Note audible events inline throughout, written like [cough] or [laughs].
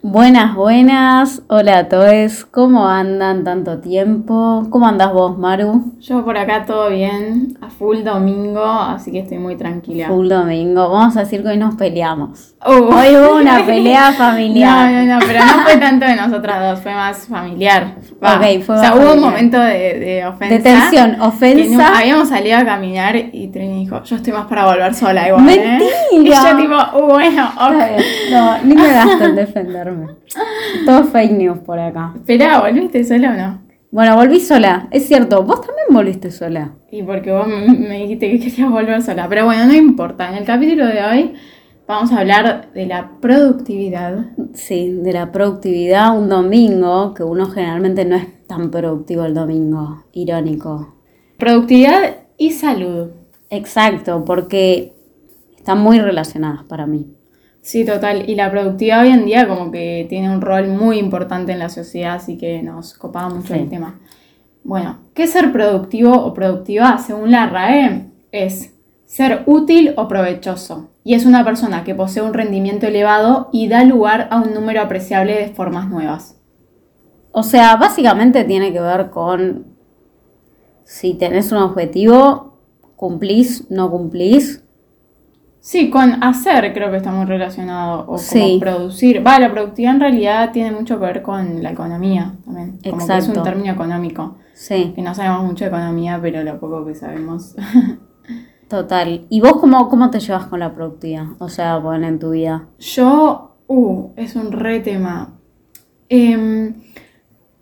Buenas, buenas. Hola a todos. ¿Cómo andan tanto tiempo? ¿Cómo andas vos, Maru? Yo por acá todo bien, a full domingo, así que estoy muy tranquila. Full domingo. Vamos a decir que hoy nos peleamos. Uh. Hoy hubo una [laughs] pelea No, familiar. no, no, pero no fue tanto de nosotras dos, fue más familiar. Ok, fue O sea, hubo un momento de, de ofensa. De tensión, no- ofensa. habíamos salido a caminar y Trini dijo, yo estoy más para volver sola igual, ¿eh?". Mentira. Y yo tipo, "Uh, bueno, ok. No, ni me gasto en Todo fake news por acá. Esperá, ¿volviste sola o no? Bueno, volví sola. Es cierto, vos también volviste sola. Y porque vos me dijiste que querías volver sola. Pero bueno, no importa. En el capítulo de hoy vamos a hablar de la productividad. Sí, de la productividad un domingo, que uno generalmente no es tan productivo el domingo. Irónico. Productividad y salud. Exacto, porque están muy relacionadas para mí. Sí, total. Y la productividad hoy en día como que tiene un rol muy importante en la sociedad, así que nos copaba mucho Sí. el tema. Bueno, ¿qué es ser productivo o productiva? Según la RAE, es ser útil o provechoso. Y es una persona que posee un rendimiento elevado y da lugar a un número apreciable de formas nuevas. O sea, básicamente tiene que ver con si tenés un objetivo, cumplís, no cumplís. Sí, con hacer creo que está muy relacionado, o como Sí. producir. Va, la productividad en realidad tiene mucho que ver con la economía también. Como que es Exacto. un término económico. Sí, Que no sabemos mucho de economía, pero lo poco que sabemos. [laughs] total. ¿Y vos cómo, cómo te llevas con la productividad? O sea, bueno, en tu vida. Yo, uh, es un re tema. Em,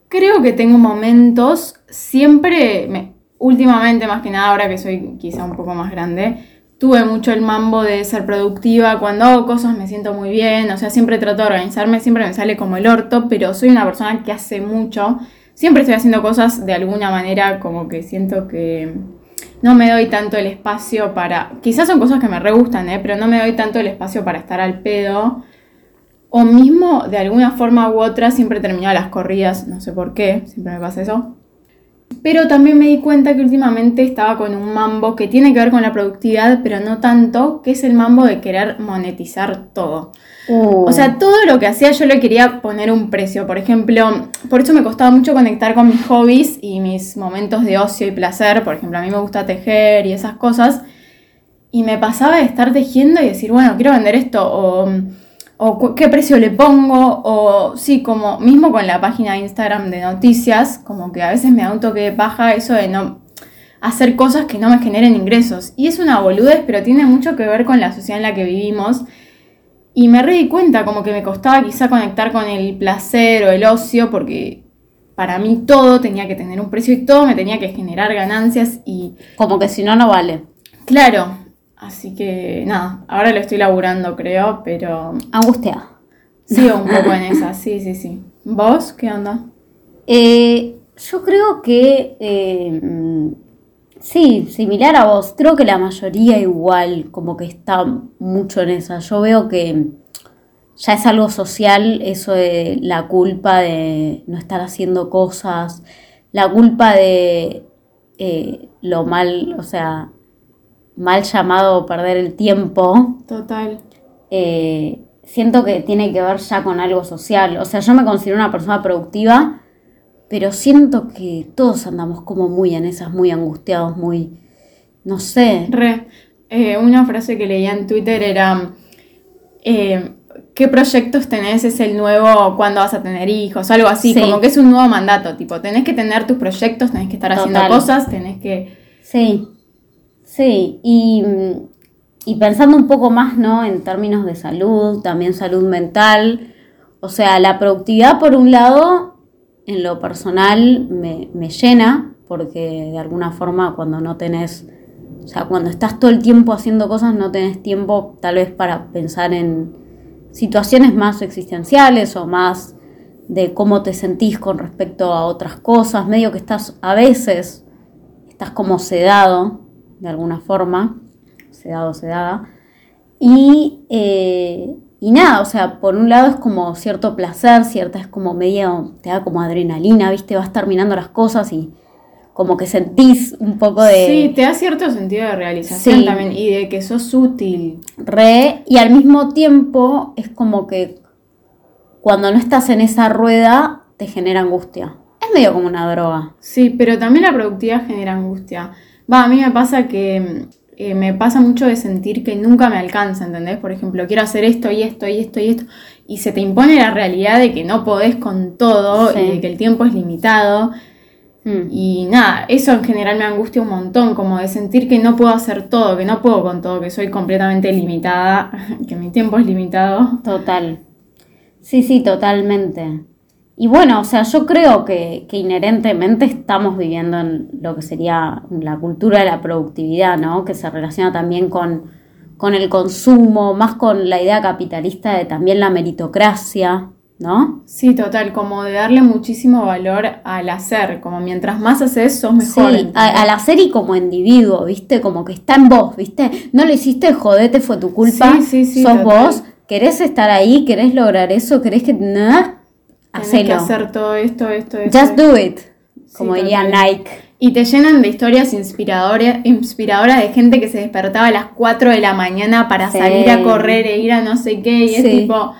creo que tengo momentos, siempre, me- últimamente más que nada, ahora que soy quizá un poco más grande, tuve mucho el mambo de ser productiva. Cuando hago cosas me siento muy bien, o sea, siempre trato de organizarme, siempre me sale como el orto, pero soy una persona que hace mucho. Siempre estoy haciendo cosas de alguna manera como que siento que no me doy tanto el espacio para... Quizás son cosas que me re gustan, ¿eh? pero no me doy tanto el espacio para estar al pedo. O mismo, de alguna forma u otra, siempre termino las corridas, no sé por qué, siempre me pasa eso. Pero también me di cuenta que últimamente estaba con un mambo que tiene que ver con la productividad, pero no tanto, que es el mambo de querer monetizar todo. O sea, todo lo que hacía yo le quería poner un precio. Por ejemplo, por eso me costaba mucho conectar con mis hobbies y mis momentos de ocio y placer. Por ejemplo, a mí me gusta tejer y esas cosas. Y me pasaba de estar tejiendo y decir, bueno, quiero vender esto. O, o qué precio le pongo. O sí, como mismo con la página de Instagram de noticias, como que a veces me da un toque de paja eso de no hacer cosas que no me generen ingresos. Y es una boludez, pero tiene mucho que ver con la sociedad en la que vivimos. Y me re di cuenta como que me costaba quizá conectar con el placer o el ocio porque para mí todo tenía que tener un precio y todo me tenía que generar ganancias y Como que si no, no vale. claro, así que nada, ahora lo estoy laburando creo, pero Angustia. sigo un poco en esa, sí, sí, sí. ¿Vos qué onda? Eh, yo creo que eh, sí, similar a vos. Creo que la mayoría igual, como que está mucho en esa. Yo veo que ya es algo social eso de la culpa de no estar haciendo cosas, la culpa de eh, lo mal, o sea, mal llamado perder el tiempo. Total. eh, siento que tiene que ver ya con algo social. O sea, yo me considero una persona productiva, pero siento que todos andamos como muy en esas, muy angustiados, muy, no sé. Re. Eh, una frase que leía en Twitter era, eh, ¿qué proyectos tenés? Es el nuevo, ¿cuándo vas a tener hijos? Algo así, Sí. como que es un nuevo mandato, tipo, tenés que tener tus proyectos, tenés que estar haciendo cosas, tenés que... Sí, sí. Y, y pensando un poco más, ¿no? En términos de salud, también salud mental. O sea, la productividad, por un lado, en lo personal me, me llena, porque de alguna forma cuando no tenés, o sea, cuando estás todo el tiempo haciendo cosas, no tenés tiempo tal vez para pensar en situaciones más existenciales o más de cómo te sentís con respecto a otras cosas, medio que estás a veces, estás como sedado de alguna forma, sedado, sedada, y, eh, y nada, o sea, por un lado es como cierto placer, cierta es como medio, te da como adrenalina, viste, vas terminando las cosas y como que sentís un poco de... Sí, te da cierto sentido de realización Sí. también y de que sos útil. re y al mismo tiempo es como que cuando no estás en esa rueda te genera angustia. Es medio como una droga. Sí, pero también la productividad genera angustia. Va, a mí me pasa que eh, me pasa mucho de sentir que nunca me alcanza, ¿entendés? Por ejemplo, quiero hacer esto y esto y esto y esto, y se te impone la realidad de que no podés con todo y de que el tiempo es limitado. Mm. Y nada, eso en general me angustia un montón, como de sentir que no puedo hacer todo, que no puedo con todo, que soy completamente limitada, [laughs] que mi tiempo es limitado. Total. Sí, sí, totalmente. Y bueno, o sea, yo creo que, inherentemente estamos viviendo en lo que sería la cultura de la productividad, ¿no? Que se relaciona también con, con el consumo, más con la idea capitalista de también la meritocracia, ¿no? Sí, total, como de darle muchísimo valor al hacer, como mientras más haces, sos mejor. Sí, al hacer y como individuo, ¿viste? Como que está en vos, ¿viste? No lo hiciste, jodete, fue tu culpa, sí, sí, sí, sos vos, querés estar ahí, querés lograr eso, querés que... Tienes que hacer todo esto, esto, esto. Just do it, como diría Nike. Y te llenan de historias inspiradoras, inspiradoras de gente que se despertaba a las 4 de la mañana para salir a correr e ir a no sé qué. Y es tipo.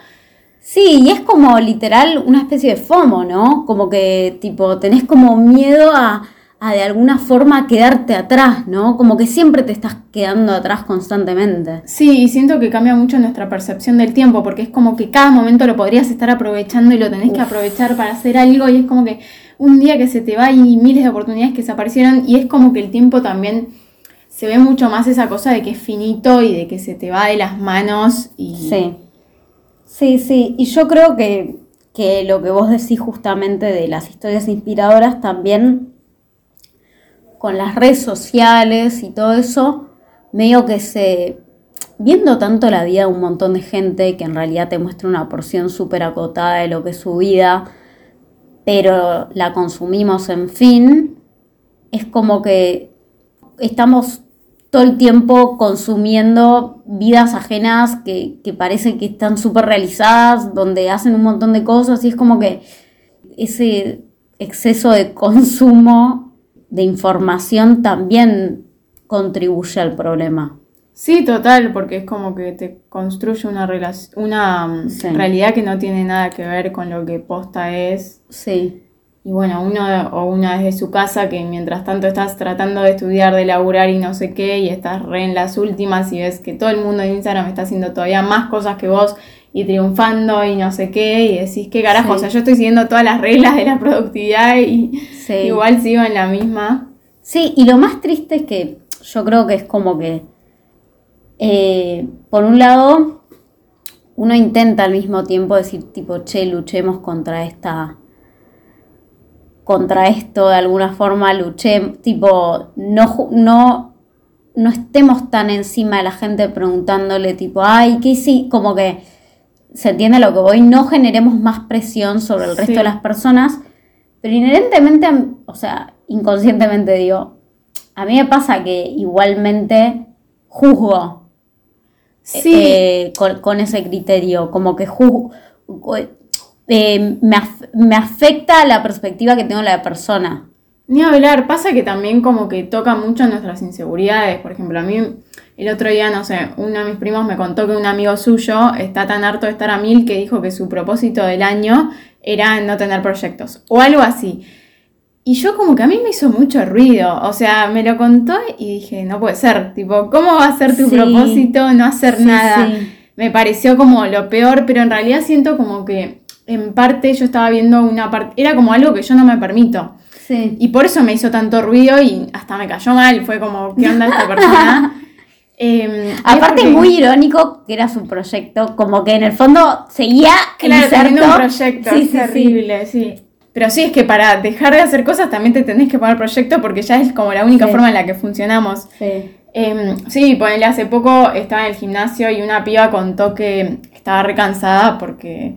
Sí, y es como literal una especie de FOMO, ¿no? Como que tipo tenés como miedo a a de alguna forma quedarte atrás, ¿no? Como que siempre te estás quedando atrás constantemente. Sí, y siento que cambia mucho nuestra percepción del tiempo, porque es como que cada momento lo podrías estar aprovechando y lo tenés que aprovechar para hacer algo, y es como que un día que se te va y miles de oportunidades que se aparecieron, y es como que el tiempo también se ve mucho más esa cosa de que es finito y de que se te va de las manos. Y... Sí, sí, sí, y yo creo que, que lo que vos decís justamente de las historias inspiradoras también con las redes sociales y todo eso, medio que se, viendo tanto la vida de un montón de gente que en realidad te muestra una porción súper acotada de lo que es su vida, pero la consumimos en fin, es como que estamos todo el tiempo consumiendo vidas ajenas que, que parece que están súper realizadas, donde hacen un montón de cosas y es como que ese exceso de consumo de información también contribuye al problema. Sí, total, porque es como que te construye una, una mm, realidad que no tiene nada que ver con lo que posta es. Sí. Y bueno, uno o una desde su casa que mientras tanto estás tratando de estudiar, de laburar y no sé qué, y estás re en las últimas y ves que todo el mundo en Instagram está haciendo todavía más cosas que vos y triunfando y no sé qué, y decís, ¿qué carajo? O sea, yo estoy siguiendo todas las reglas de la productividad y igual sigo en la misma. Sí, y lo más triste es que yo creo que es como que, eh, por un lado, uno intenta al mismo tiempo decir, tipo, che, luchemos contra esta contra esto de alguna forma luchemos, tipo, no, no, no estemos tan encima de la gente preguntándole, tipo, ay, ¿qué sí? Como que se entiende lo que voy, no generemos más presión sobre el resto de las personas, pero inherentemente, o sea, inconscientemente digo, a mí me pasa que igualmente juzgo sí. Eh, con, ese criterio, como que juzgo, eh, me, me afecta la perspectiva que tengo de la persona. Ni hablar, pasa que también como que toca mucho nuestras inseguridades. Por ejemplo, a mí el otro día, no sé, uno de mis primos me contó que un amigo suyo está tan harto de estar a mil que dijo que su propósito del año era no tener proyectos o algo así. Y yo como que a mí me hizo mucho ruido, o sea, me lo contó y dije, no puede ser, tipo, ¿cómo va a ser tu propósito no hacer nada? Me pareció como lo peor, pero en realidad siento como que en parte yo estaba viendo una parte, era como algo que yo no me permito. Y por eso me hizo tanto ruido y hasta me cayó mal. Fue como, ¿qué onda esta persona? [laughs] Em, Aparte es muy irónico que era su proyecto, como que en el fondo seguía claro, teniendo un proyecto, sí, terrible, sí. Pero sí, es que para dejar de hacer cosas también te tenés que poner proyecto porque ya es como la única forma en la que funcionamos. Sí. Eh, sí, ponele, hace poco estaba en el gimnasio y una piba contó que estaba recansada porque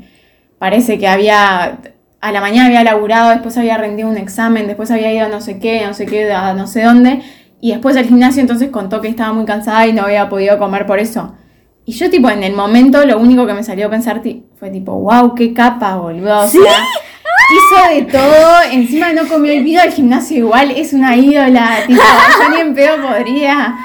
parece que había a la mañana había laburado, después había rendido un examen, después había ido a no sé qué, no sé qué, a no sé dónde, y después al gimnasio entonces contó que estaba muy cansada y no había podido comer por eso. Y yo tipo en el momento lo único que me salió a pensar fue tipo, wow, qué capa, boludo. O sea, hizo de todo, encima no comió el video al gimnasio igual, es una ídola, tipo, yo ni en pedo podría.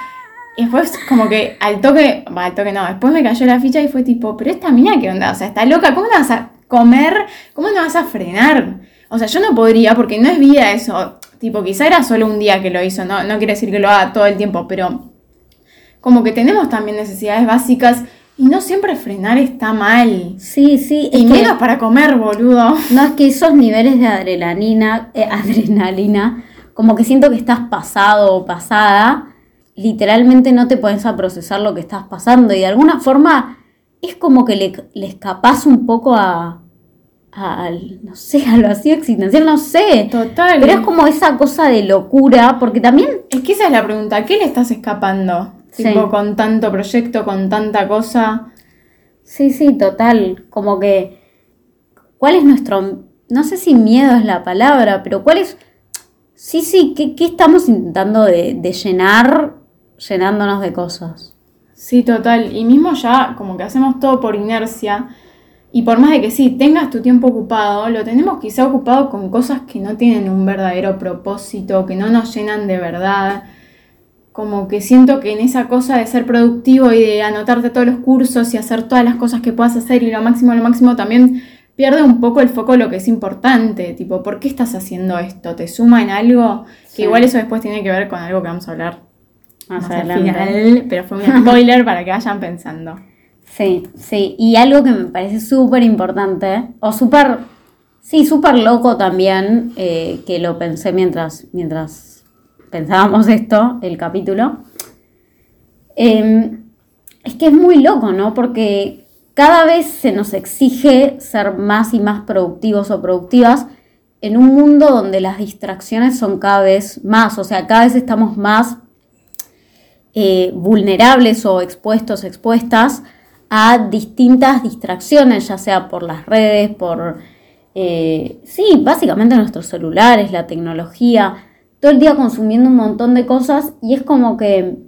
Y después como que al toque, al toque no, después me cayó la ficha y fue tipo, pero esta mina qué onda, o sea, está loca, ¿cómo no vas a comer, ¿cómo no vas a frenar? O sea, yo no podría porque no es vida eso. Tipo, quizá era solo un día que lo hizo, no, no quiere decir que lo haga todo el tiempo, pero como que tenemos también necesidades básicas y no siempre frenar está mal. Sí, sí. Y menos para comer, boludo. No, es que esos niveles de adrenalina, eh, adrenalina, como que siento que estás pasado o pasada, literalmente no te pones a procesar lo que estás pasando y de alguna forma es como que le, le escapas un poco a, al, no sé, [laughs] a lo así existencial, no sé. Total. Pero es como esa cosa de locura, porque también... Es que esa es la pregunta, ¿a qué le estás escapando? Sí. Tipo, con tanto proyecto, con tanta cosa. Sí, sí, total. Como que... ¿Cuál es nuestro... No sé si miedo es la palabra, pero ¿cuál es... Sí, sí, ¿qué, qué estamos intentando de, de llenar llenándonos de cosas? Sí, total. Y mismo ya como que hacemos todo por inercia. Y por más de que sí, tengas tu tiempo ocupado, lo tenemos quizá ocupado con cosas que no tienen un verdadero propósito, que no nos llenan de verdad. Como que siento que en esa cosa de ser productivo y de anotarte todos los cursos y hacer todas las cosas que puedas hacer y lo máximo, lo máximo, también pierde un poco el foco de lo que es importante. Tipo, ¿por qué estás haciendo esto? ¿Te suma en algo? Sí. Que igual eso después tiene que ver con algo que vamos a hablar Más más al adelante. final, pero fue un spoiler para que vayan pensando. Sí, sí. Y algo que me parece súper importante, o súper, sí, súper loco también, eh, que lo pensé mientras, mientras pensábamos esto, el capítulo, eh, es que es muy loco, ¿no? Porque cada vez se nos exige ser más y más productivos o productivas en un mundo donde las distracciones son cada vez más, o sea, cada vez estamos más eh, vulnerables o expuestos, expuestas a distintas distracciones, ya sea por las redes, por, eh, sí, básicamente nuestros celulares, la tecnología, todo el día consumiendo un montón de cosas y es como que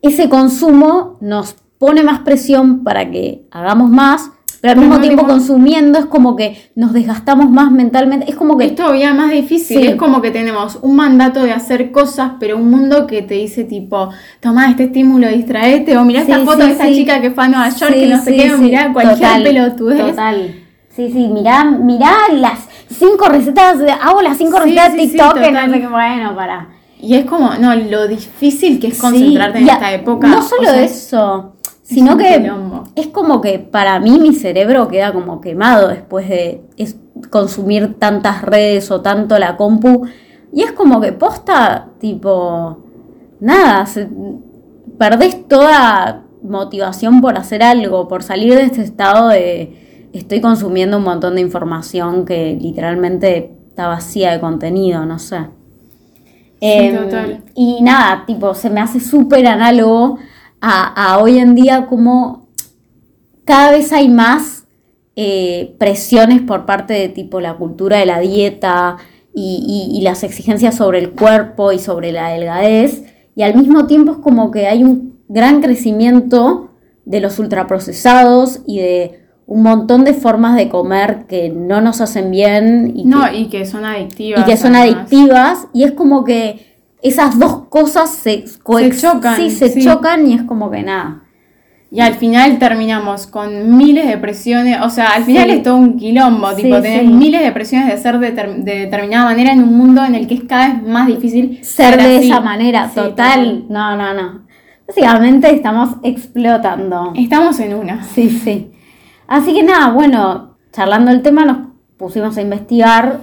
ese consumo nos pone más presión para que hagamos más, pero al mismo no tiempo digo- consumiendo es como que nos desgastamos más mentalmente, es como que... Es todavía más difícil. Sí. Es como que tenemos un mandato de hacer cosas, pero un mundo que te dice tipo, toma este estímulo, distraete, o mirá Sí, esta foto sí, de esta chica que fue a Nueva York, que no sé qué, sí. mirá cualquier pelotudez. Total. Sí, sí, mirá, mirá las cinco recetas, de- hago las cinco recetas de TikTok, que total. sé qué, bueno, para. Y es como, no, lo difícil que es concentrarte en esta época. No o solo sea, eso, sino que quilombo. es como que para mí mi cerebro queda como quemado después de es- consumir tantas redes o tanto la compu. Y es como que posta, tipo, nada, se- perdés toda motivación por hacer algo, por salir de este estado de estoy consumiendo un montón de información que literalmente está vacía de contenido, no sé. Em, total. Y nada, tipo, se me hace súper análogo a, a hoy en día como cada vez hay más eh, presiones por parte de tipo la cultura de la dieta y, y- y las exigencias sobre el cuerpo y sobre la delgadez. Y al mismo tiempo es como que hay un gran crecimiento de los ultraprocesados y de un montón de formas de comer que no nos hacen bien y No, que, y que son adictivas. y que son además. adictivas y es como que esas dos cosas se, coex- chocan, sí, se sí. chocan y es como que nada. Y al final terminamos con miles de presiones, o sea, al final Sí. es todo un quilombo, Sí, tipo, tenés miles de presiones de ser de, ter- de determinada manera en un mundo en el que es cada vez más difícil Ser de así. esa manera, Sí, total. No, no, no. Básicamente estamos explotando. Estamos en una. Sí, sí. Así que nada, bueno, charlando el tema nos pusimos a investigar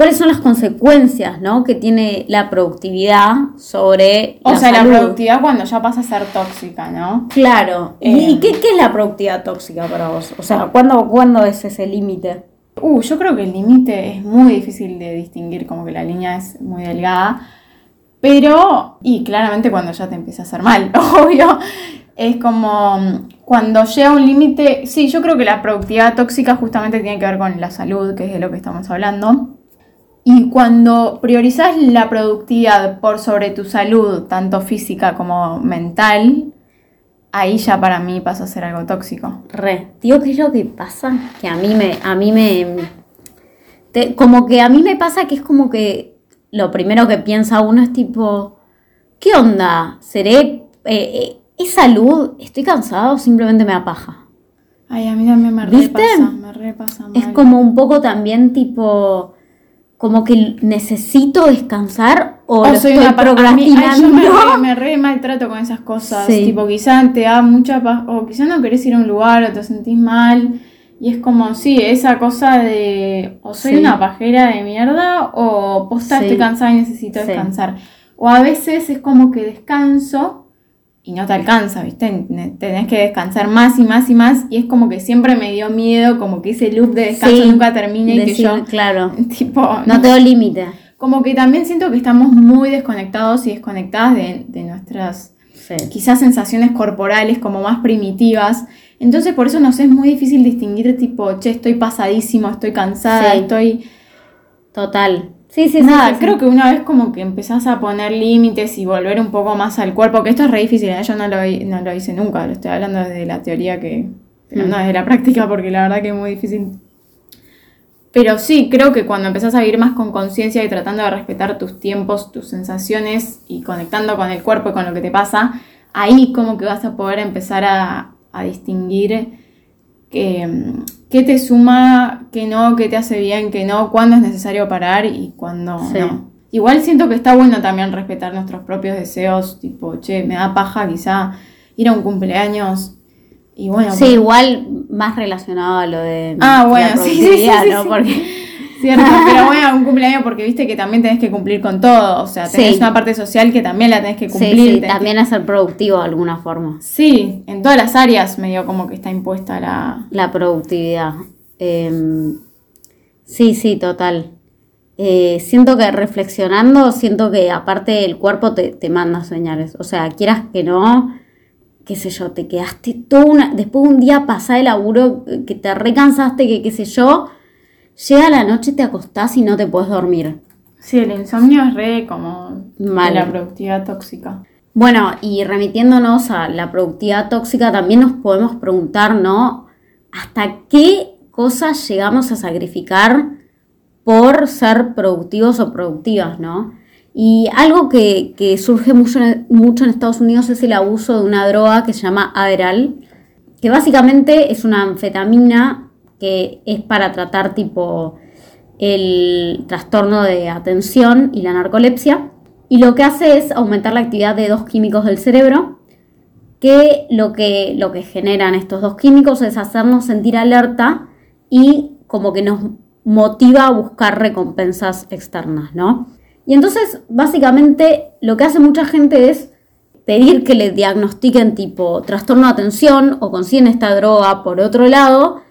cuáles son las consecuencias, ¿no? que tiene la productividad sobre O sea, salud. la productividad cuando ya pasa a ser tóxica, ¿no? Claro. ¿Y, Eh. y qué, qué es la productividad tóxica para vos? O sea, ¿cuándo, ¿cuándo es ese límite? Uh, yo creo que el límite es muy difícil de distinguir, como que la línea es muy delgada. Pero, y claramente cuando ya te empieza a hacer mal, [laughs] obvio, es como mm, cuando llega un límite, sí, yo creo que la productividad tóxica justamente tiene que ver con la salud, que es de lo que estamos hablando. Y cuando priorizas la productividad por sobre tu salud, tanto física como mental, ahí ya para mí pasa a ser algo tóxico. Re. Tío, ¿qué es lo que pasa? Que a mí me, a mí me, te- como que a mí me pasa que es como que lo primero que piensa uno es tipo, ¿qué onda? ¿Seré, eh, eh, es salud? ¿Estoy cansado o simplemente me da paja? Ay, a mí también me ¿Viste? repasa, me repasa mal. Es como un poco también tipo, como que necesito descansar o, lo soy estoy una a mí- ay, procrastinando. yo me me re maltrato con esas cosas. Sí. Tipo, quizá te da mucha paz, o quizá no querés ir a un lugar o te sentís mal. Y es como, sí, esa cosa de o soy Sí. una pajera de mierda o posta Sí. estoy cansada y necesito descansar. O a veces es como que descanso y no te alcanza, ¿viste? Tenés que descansar más y más y más. Y es como que siempre me dio miedo, como que ese loop de descanso Sí, nunca termine y que yo, claro, [laughs] tipo, no te doy límite. como que también siento que estamos muy desconectados y desconectadas de, de nuestras Sí. quizás sensaciones corporales como más primitivas. Entonces por eso nos es muy difícil distinguir tipo, che, estoy pasadísimo, estoy cansada, Sí. estoy... Total. Sí, sí, Nada, sí, creo que una vez como que empezás a poner límites y volver un poco más al cuerpo, que esto es re difícil, ¿eh? yo no lo, no lo hice nunca, lo estoy hablando desde la teoría que... Pero Mm. no desde la práctica porque la verdad que es muy difícil. Pero sí, creo que cuando empezás a vivir más con conciencia y tratando de respetar tus tiempos, tus sensaciones y conectando con el cuerpo y con lo que te pasa, ahí como que vas a poder empezar a, a distinguir que, te suma, qué no, qué te hace bien, qué no, cuándo es necesario parar y cuándo Sí. no. Igual siento que está bueno también respetar nuestros propios deseos, tipo, che, me da paja quizá ir a un cumpleaños y bueno, Sí, igual más relacionado a lo de Ah, bueno, la sí, sí, sí, ¿no? Porque Cierto, [laughs] pero bueno, un cumpleaños porque viste que también tenés que cumplir con todo. O sea, tenés Sí. una parte social que también la tenés que cumplir. sí, tenés también a ser productivo de alguna forma. Sí, en todas las áreas medio como que está impuesta la. La productividad. Eh, sí, sí, total. Eh, siento que reflexionando, siento que aparte el cuerpo te, te manda señales. O sea, quieras que no, qué sé yo, te quedaste todo una, después de un día pasada de laburo, que te recansaste, que qué sé yo, llega la noche, te acostás y no te puedes dormir. Sí, el insomnio es re como Mal. la productividad tóxica. Bueno, y remitiéndonos a la productividad tóxica, también nos podemos preguntar, ¿no? ¿Hasta qué cosas llegamos a sacrificar por ser productivos o productivas, ¿no? Y algo que, que surge mucho en, mucho en Estados Unidos es el abuso de una droga que se llama Adderall, que básicamente es una anfetamina que es para tratar tipo el trastorno de atención y la narcolepsia. Y lo que hace es aumentar la actividad de dos químicos del cerebro, que lo que, lo que generan estos dos químicos es hacernos sentir alerta y como que nos motiva a buscar recompensas externas, ¿no? Y entonces, básicamente, lo que hace mucha gente es pedir que le diagnostiquen tipo trastorno de atención o consiguen esta droga por otro lado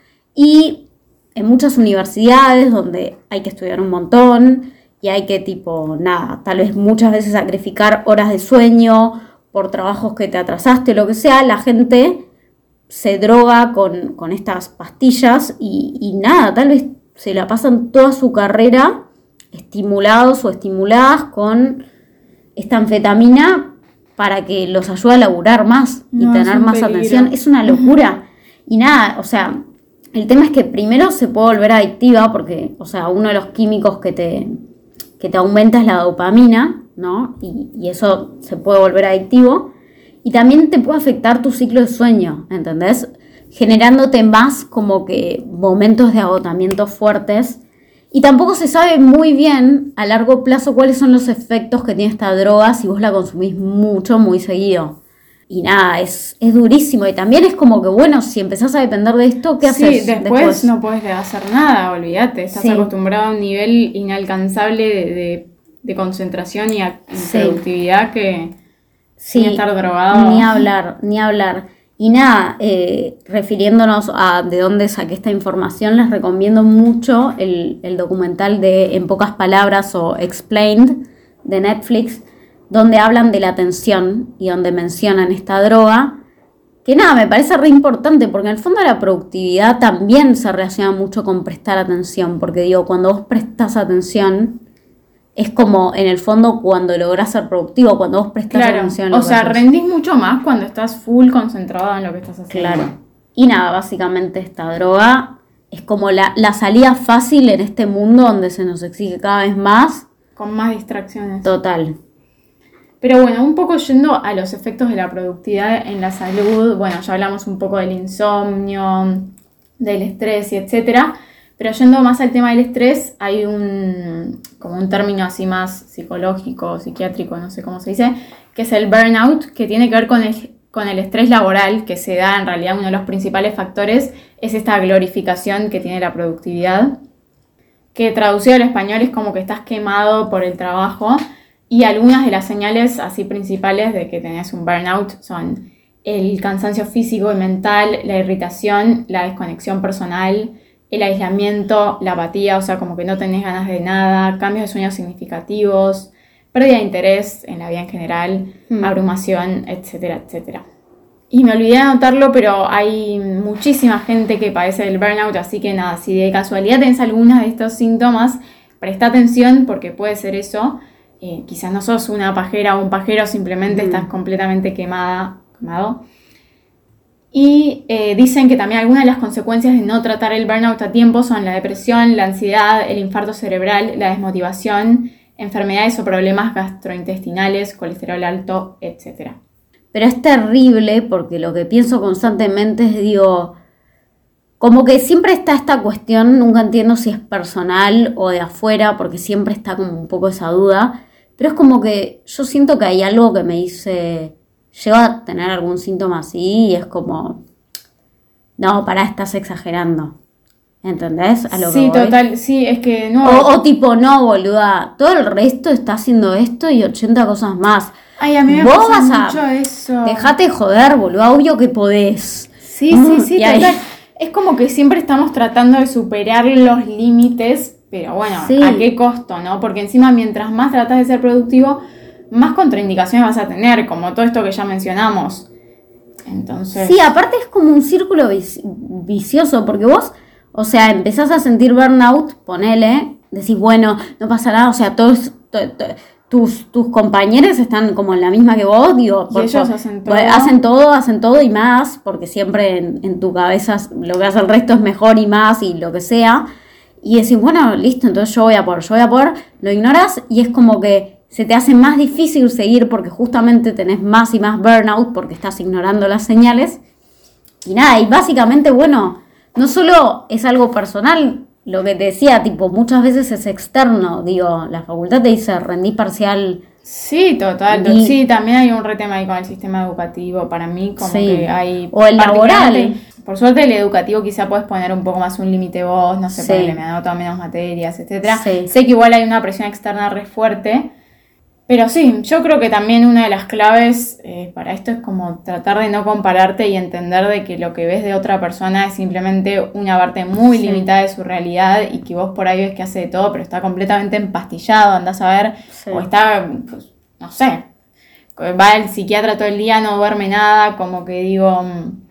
y en muchas universidades donde hay que estudiar un montón y hay que tipo nada, tal vez muchas veces sacrificar horas de sueño por trabajos que te atrasaste, lo que sea, la gente se droga con, con estas pastillas y, y nada, tal vez se la pasan toda su carrera estimulados o estimuladas con esta anfetamina para que los ayude a laburar más y No, tener más peligro. atención. Es una locura. Y nada, o sea, el tema es que primero se puede volver adictiva porque, o sea, uno de los químicos que te, que te aumenta es la dopamina, ¿no? Y, y eso se puede volver adictivo. Y también te puede afectar tu ciclo de sueño, ¿entendés? Generándote más como que momentos de agotamiento fuertes. Y tampoco se sabe muy bien a largo plazo cuáles son los efectos que tiene esta droga si vos la consumís mucho, muy seguido. Y nada, es, es durísimo. Y también es como que, bueno, si empezás a depender de esto, ¿qué sí, haces después, no puedes hacer nada, olvídate. Estás Sí. acostumbrado a un nivel inalcanzable de, de- de concentración y, a- y Sí. productividad que sin estar drogado. Ni hablar, ni hablar. Y nada, eh, refiriéndonos a de dónde saqué esta información, les recomiendo mucho el, el documental de En pocas palabras o Explained de Netflix, donde hablan de la atención y donde mencionan esta droga. Que nada, me parece re importante porque en el fondo la productividad también se relaciona mucho con prestar atención, porque digo, cuando vos prestas atención, es como en el fondo cuando lográs ser productivo, cuando vos prestás Claro, atención. o sea, rendís mucho más cuando estás full concentrado en lo que estás haciendo. Claro. Y nada, básicamente esta droga es como la, la salida fácil en este mundo donde se nos exige cada vez más. Con más distracciones. Total. Pero bueno, un poco yendo a los efectos de la productividad en la salud, bueno, ya hablamos un poco del insomnio, del estrés y etcétera, pero yendo más al tema del estrés, hay un, como un término así más psicológico, psiquiátrico, no sé cómo se dice, que es el burnout, que tiene que ver con el, con el estrés laboral que se da en realidad uno de los principales factores es esta glorificación que tiene la productividad, que traducido al español es como que estás quemado por el trabajo y algunas de las señales así principales de que tenés un burnout son el cansancio físico y mental, la irritación, la desconexión personal, el aislamiento, la apatía, o sea, como que no tenés ganas de nada, cambios de sueños significativos, pérdida de interés en la vida en general, Hmm. abrumación, etcétera, etcétera. Y me olvidé de anotarlo, pero hay muchísima gente que padece del burnout, así que nada, si de casualidad tenés algunos de estos síntomas, presta atención porque puede ser eso. Eh, quizás no sos una pajera o un pajero, simplemente Mm. estás completamente quemada, quemado. Y eh, dicen que también algunas de las consecuencias de no tratar el burnout a tiempo son la depresión, la ansiedad, el infarto cerebral, la desmotivación, enfermedades o problemas gastrointestinales, colesterol alto, etc. Pero es terrible porque lo que pienso constantemente es, digo, como que siempre está esta cuestión, nunca entiendo si es personal o de afuera, porque siempre está como un poco esa duda, pero es como que yo siento que hay algo que me dice, llego a tener algún síntoma así y es como, no, pará, estás exagerando. ¿Entendés? A lo que Sí, total, sí, es que no. O, o tipo, no, boluda, todo el resto está haciendo esto y 80 cosas más. Ay, a mí me vos pasa vas a- mucho eso. Dejate de joder, boludo, obvio que podés. Sí, Mm, sí, sí, y ahí- total. Es como que siempre estamos tratando de superar los límites, pero bueno, Sí. ¿a qué costo, no? Porque encima mientras más tratas de ser productivo, más contraindicaciones vas a tener, como todo esto que ya mencionamos. Entonces, Sí, aparte es como un círculo vici- vicioso, porque vos, o sea, empezás a sentir burnout, ponele, decís, bueno, no pasa nada, o sea, todos, to- to- tus, tus compañeros están como en la misma que vos, digo, Y ellos hacen todo. hacen todo, hacen todo y más, porque siempre en, en tu cabeza lo que hace el resto es mejor y más y lo que sea. Y decís, bueno, listo, entonces yo voy a por, yo voy a por, lo ignoras y es como que se te hace más difícil seguir porque justamente tenés más y más burnout porque estás ignorando las señales. Y nada, y básicamente, bueno, no solo es algo personal, lo que te decía, tipo, muchas veces es externo, digo, la facultad te dice rendí parcial, sí, total. Y- Sí, también hay un retema ahí con el sistema educativo. Para mí, como Sí. que hay. O el laboral. Por suerte, el educativo quizá puedes poner un poco más un límite vos, no sé, Sí. ponele, me anoto menos materias, etcétera. Sí. Sé que igual hay una presión externa re fuerte. Pero sí, yo creo que también una de las claves eh, para esto es como tratar de no compararte y entender de que lo que ves de otra persona es simplemente una parte muy Sí. limitada de su realidad y que vos por ahí ves que hace de todo, pero está completamente empastillado, andás a ver, Sí. o está, pues, no sé, va el psiquiatra todo el día, no duerme nada, como que digo, mm,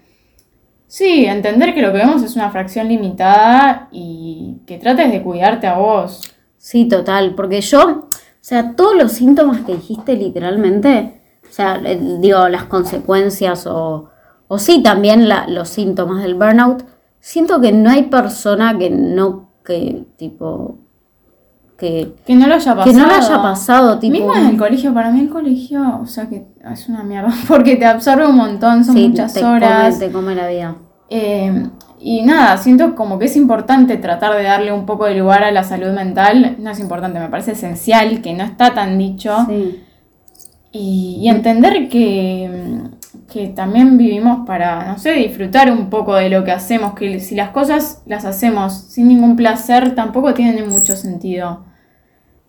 sí, entender que lo que vemos es una fracción limitada y que trates de cuidarte a vos. Sí, total, porque yo, o sea, todos los síntomas que dijiste literalmente, o sea, eh, digo, las consecuencias o, o sí también la- los síntomas del burnout, siento que no hay persona que no, que tipo, que, Que no lo haya pasado. que no le haya pasado, tipo, Mismo en el colegio, para mí el colegio, o sea que es una mierda, [laughs] porque te absorbe un montón, son sí, muchas te horas. come, te come la vida. Eh, y nada, siento como que es importante tratar de darle un poco de lugar a la salud mental. No es importante, me parece esencial, que no está tan dicho. Sí, Y, y entender que, que también vivimos para, no sé, disfrutar un poco de lo que hacemos, que si las cosas las hacemos sin ningún placer, tampoco tienen mucho sentido.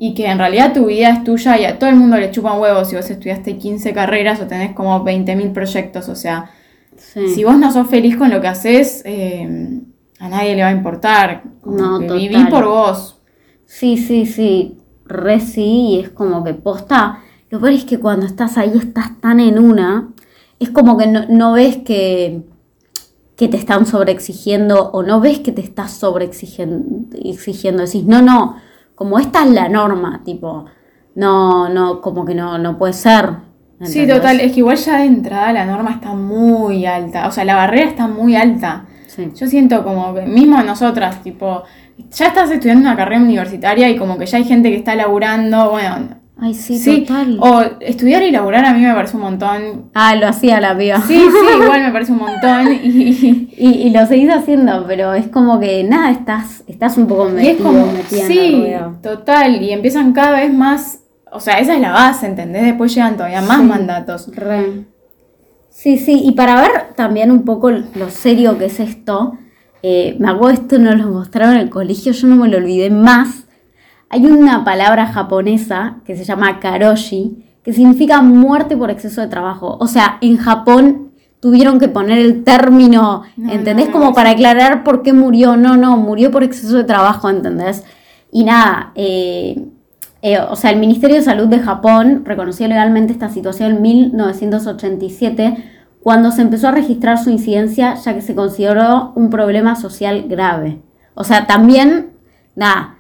Y que en realidad tu vida es tuya y a todo el mundo le chupan huevos si vos estudiaste 15 carreras o tenés como 20.000 proyectos. O sea, sí. si vos no sos feliz con lo que haces, eh, a nadie le va a importar. Como No, que total. viví por vos. Sí, sí, sí, re sí, y es como que posta. Lo peor es que cuando estás ahí estás tan en una, es como que no, no ves que, que te están sobreexigiendo o no ves que te estás sobreexigiendo, exigiendo. decís, no, no, como esta es la norma, tipo, no, no, como que no, no puede ser. Sí, total, es que igual ya de entrada la norma está muy alta, o sea, la barrera está muy alta. Sí. Yo siento como que mismo nosotras, tipo, ya estás estudiando una carrera universitaria y como que ya hay gente que está laburando, bueno, Ay, sí, Sí, total. o estudiar y laburar a mí me parece un montón. Ah, lo hacía la piba. Sí, sí, [laughs] igual me parece un montón. Y, Y, y lo seguís haciendo, pero es como que nada, estás, estás un poco y metido, es como, metida sí, total. Y empiezan cada vez más. O sea, esa es la base, ¿entendés? Después llegan todavía más Sí. mandatos. Re. Sí, sí, y para ver también un poco lo serio que es esto, eh, me acuerdo esto nos lo mostraron en el colegio, yo no me lo olvidé más. Hay una palabra japonesa que se llama karoshi, que significa muerte por exceso de trabajo. O sea, en Japón tuvieron que poner el término, No, ¿entendés? no, no, Como para aclarar por qué murió. No, no, murió por exceso de trabajo, ¿entendés? Y nada, eh, eh, o sea, el Ministerio de Salud de Japón reconoció legalmente esta situación en 1987 cuando se empezó a registrar su incidencia ya que se consideró un problema social grave. O sea, también, nada,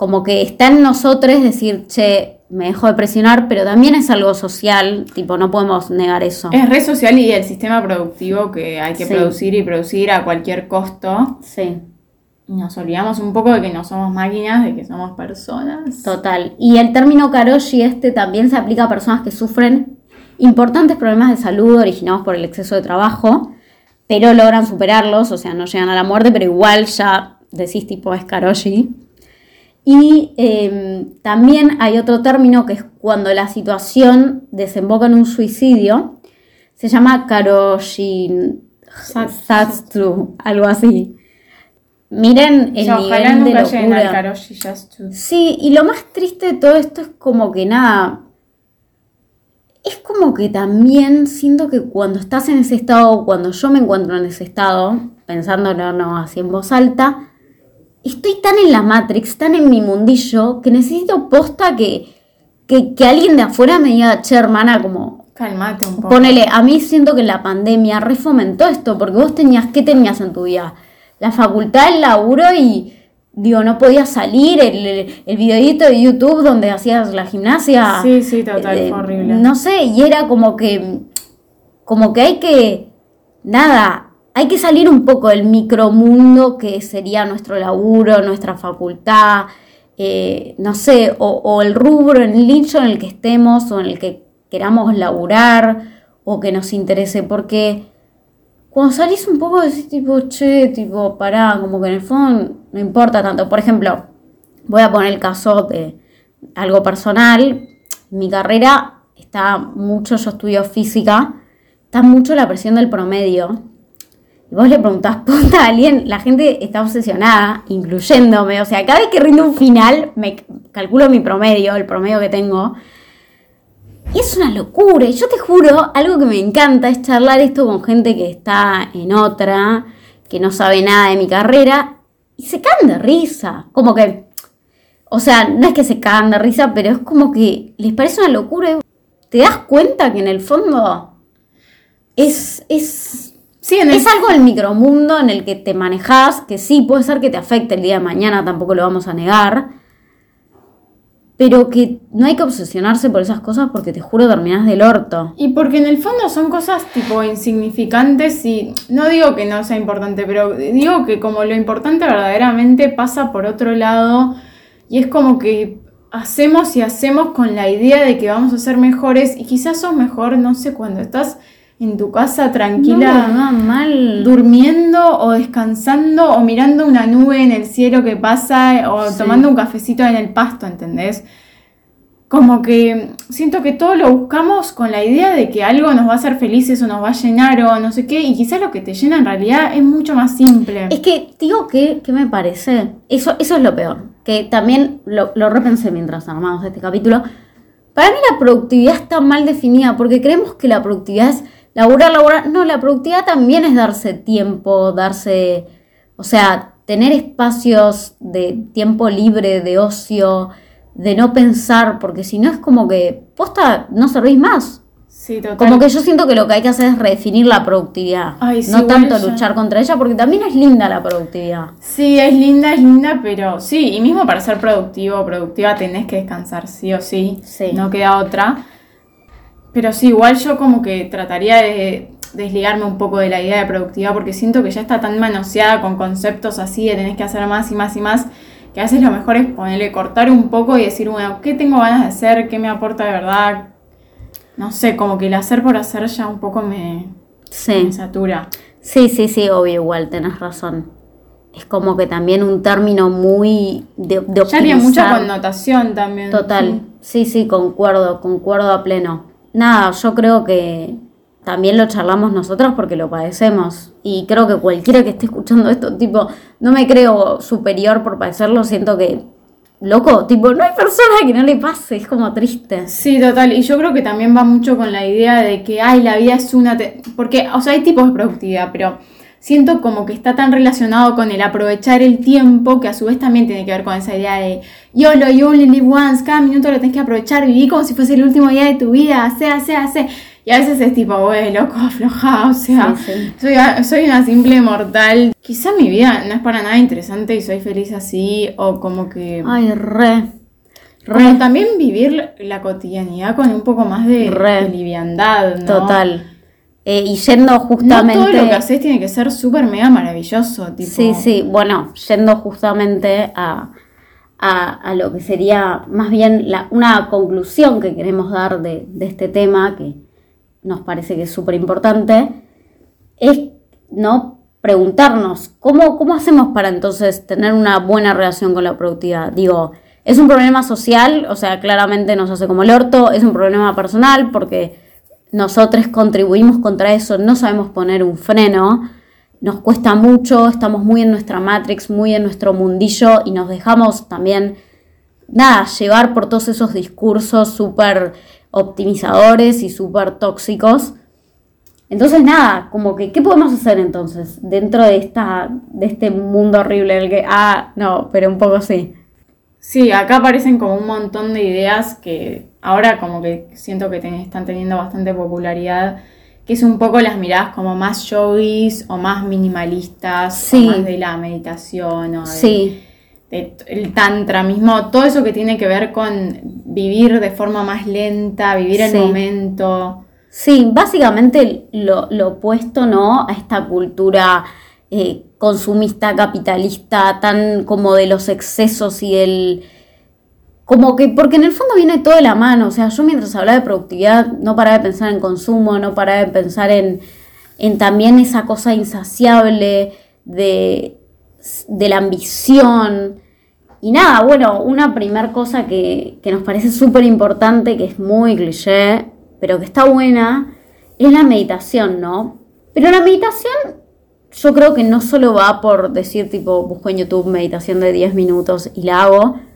como que está en nosotros decir, che, me dejo de presionar, pero también es algo social, tipo, no podemos negar eso. Es red social y el sistema productivo que hay que Sí. producir y producir a cualquier costo. Sí. Y nos olvidamos un poco de que no somos máquinas, de que somos personas. Total. Y el término karoshi este también se aplica a personas que sufren importantes problemas de salud originados por el exceso de trabajo, pero logran superarlos, o sea, no llegan a la muerte, pero igual ya decís tipo es karoshi. Y eh, también hay otro término que es cuando la situación desemboca en un suicidio, se llama karoshin satsu, algo así. Miren el Ya, ojalá nivel de nunca lleguen al locura. Karoshi to- Sí, y lo más triste de todo esto es como que nada. Es como que también siento que cuando estás en ese estado, cuando yo me encuentro en ese estado, pensándolo no así en voz alta, estoy tan en la Matrix, tan en mi mundillo, que necesito posta que, que, que alguien de afuera me diga, che, hermana, como, Calmate un poco. Ponele, a mí siento que la pandemia refomentó esto, porque vos tenías, ¿qué tenías en tu vida? La facultad, el laburo y, digo, no podías salir, el, el, el videíto de YouTube donde hacías la gimnasia. Sí, sí, total, Eh, horrible. No sé, y era como que, como que hay que, nada, hay que salir un poco del micromundo que sería nuestro laburo, nuestra facultad, eh, no sé, o, o el rubro, el nicho en el que estemos o en el que queramos laburar o que nos interese, porque cuando salís un poco decís tipo, che, tipo, pará, como que en el fondo no importa tanto. Por ejemplo, voy a poner el caso de algo personal. Mi carrera está mucho, yo estudio física, está mucho la presión del promedio. Y vos le preguntás punta a alguien, la gente está obsesionada, incluyéndome. O sea, cada vez que rindo un final, me calculo mi promedio, el promedio que tengo. Y es una locura. Y yo te juro, algo que me encanta es charlar esto con gente que está en otra, que no sabe nada de mi carrera, y se caen de risa. Como que, o sea, no es que se cagan de risa, pero es como que les parece una locura. Te das cuenta que en el fondo es, es, Sí, el- es algo del micromundo en el que te manejas, que sí, puede ser que te afecte el día de mañana, tampoco lo vamos a negar. Pero que no hay que obsesionarse por esas cosas porque te juro terminás del orto. Y porque en el fondo son cosas tipo insignificantes y no digo que no sea importante, pero digo que como lo importante verdaderamente pasa por otro lado y es como que hacemos y hacemos con la idea de que vamos a ser mejores y quizás sos mejor, no sé, cuando estás en tu casa tranquila. No, no, mal. durmiendo o descansando o mirando una nube en el cielo que pasa o Sí. tomando un cafecito en el pasto, ¿entendés? Como que siento que todo lo buscamos con la idea de que algo nos va a hacer felices o nos va a llenar o no sé qué, y quizás lo que te llena en realidad es mucho más simple. Es que, digo, que ¿qué me parece? Eso, eso es lo peor. Que también lo, lo repensé mientras armamos este capítulo. Para mí la productividad está mal definida porque creemos que la productividad es laburar, laburar. No, la productividad también es darse tiempo, darse, o sea, tener espacios de tiempo libre, de ocio, de no pensar, porque si no es como que, posta, no servís más. Sí, total. Como que yo siento que lo que hay que hacer es redefinir la productividad. Ay, sí, no tanto luchar contra ella, porque también es linda la productividad. Sí, es linda, es linda, pero sí, y mismo para ser productivo o productiva tenés que descansar, sí o sí. Sí. No queda otra. Pero sí, igual yo como que trataría de desligarme un poco de la idea de productividad porque siento que ya está tan manoseada con conceptos así de tenés que hacer más y más y más que a veces lo mejor es ponerle, cortar un poco y decir, bueno, ¿qué tengo ganas de hacer? ¿Qué me aporta de verdad? No sé, como que el hacer por hacer ya un poco me, Sí. me satura. Sí, sí, sí, obvio, igual, tenés razón. Es como que también un término muy de, de Ya tiene mucha connotación también. Total, sí, sí, concuerdo, concuerdo a pleno. Nada, yo creo que también lo charlamos nosotros porque lo padecemos. Y creo que cualquiera que esté escuchando esto, tipo, no me creo superior por padecerlo, siento que, loco, tipo, no hay persona que no le pase, es como triste. Sí, total. Y yo creo que también va mucho con la idea de que, ay, la vida es una... Porque, o sea, hay tipos de productividad, pero siento como que está tan relacionado con el aprovechar el tiempo que a su vez también tiene que ver con esa idea de YOLO, you only live once, cada minuto lo tenés que aprovechar, viví como si fuese el último día de tu vida, hace, hace, hace. Y a veces es tipo, güey, loco, afloja, o sea, Sí, sí. Soy, soy una simple mortal. Quizá mi vida no es para nada interesante y soy feliz así, o como que... Ay, re, Como re, también vivir la cotidianidad con un poco más de, Re. de liviandad, ¿no? total. Eh, y yendo No justamente... todo lo que haces tiene que ser súper mega maravilloso, tipo. Sí, sí, bueno, yendo justamente a, a, a lo que sería más bien la, una conclusión que queremos dar de, de este tema, que nos parece que es súper importante, es no preguntarnos ¿cómo, cómo hacemos para entonces tener una buena relación con la productividad. Digo, es un problema social, o sea, claramente nos hace como el orto, es un problema personal porque nosotros contribuimos contra eso, no sabemos poner un freno, nos cuesta mucho, estamos muy en nuestra matrix, muy en nuestro mundillo y nos dejamos también, nada, llevar por todos esos discursos súper optimizadores y súper tóxicos. Entonces, nada, como que, ¿qué podemos hacer entonces dentro de, esta, de este mundo horrible en el que, ah, no, pero un poco sí. Sí, acá aparecen como un montón de ideas que ahora como que siento que ten- están teniendo bastante popularidad, que es un poco las miradas como más yogis o más minimalistas, Sí. o más de la meditación o de, Sí, de el tantra mismo, todo eso que tiene que ver con vivir de forma más lenta, vivir el Sí. momento. sí, básicamente lo, lo opuesto, ¿no? A esta cultura eh, consumista, capitalista, tan como de los excesos y del... Como que, porque en el fondo viene todo de la mano, o sea, yo mientras hablaba de productividad no paraba de pensar en consumo, no paraba de pensar en, en también esa cosa insaciable de, de la ambición. Y nada, bueno, una primer cosa que, que nos parece súper importante, que es muy cliché, pero que está buena, es la meditación, ¿no? Pero la meditación yo creo que no solo va por decir tipo, busco en YouTube meditación de 10 minutos y la hago,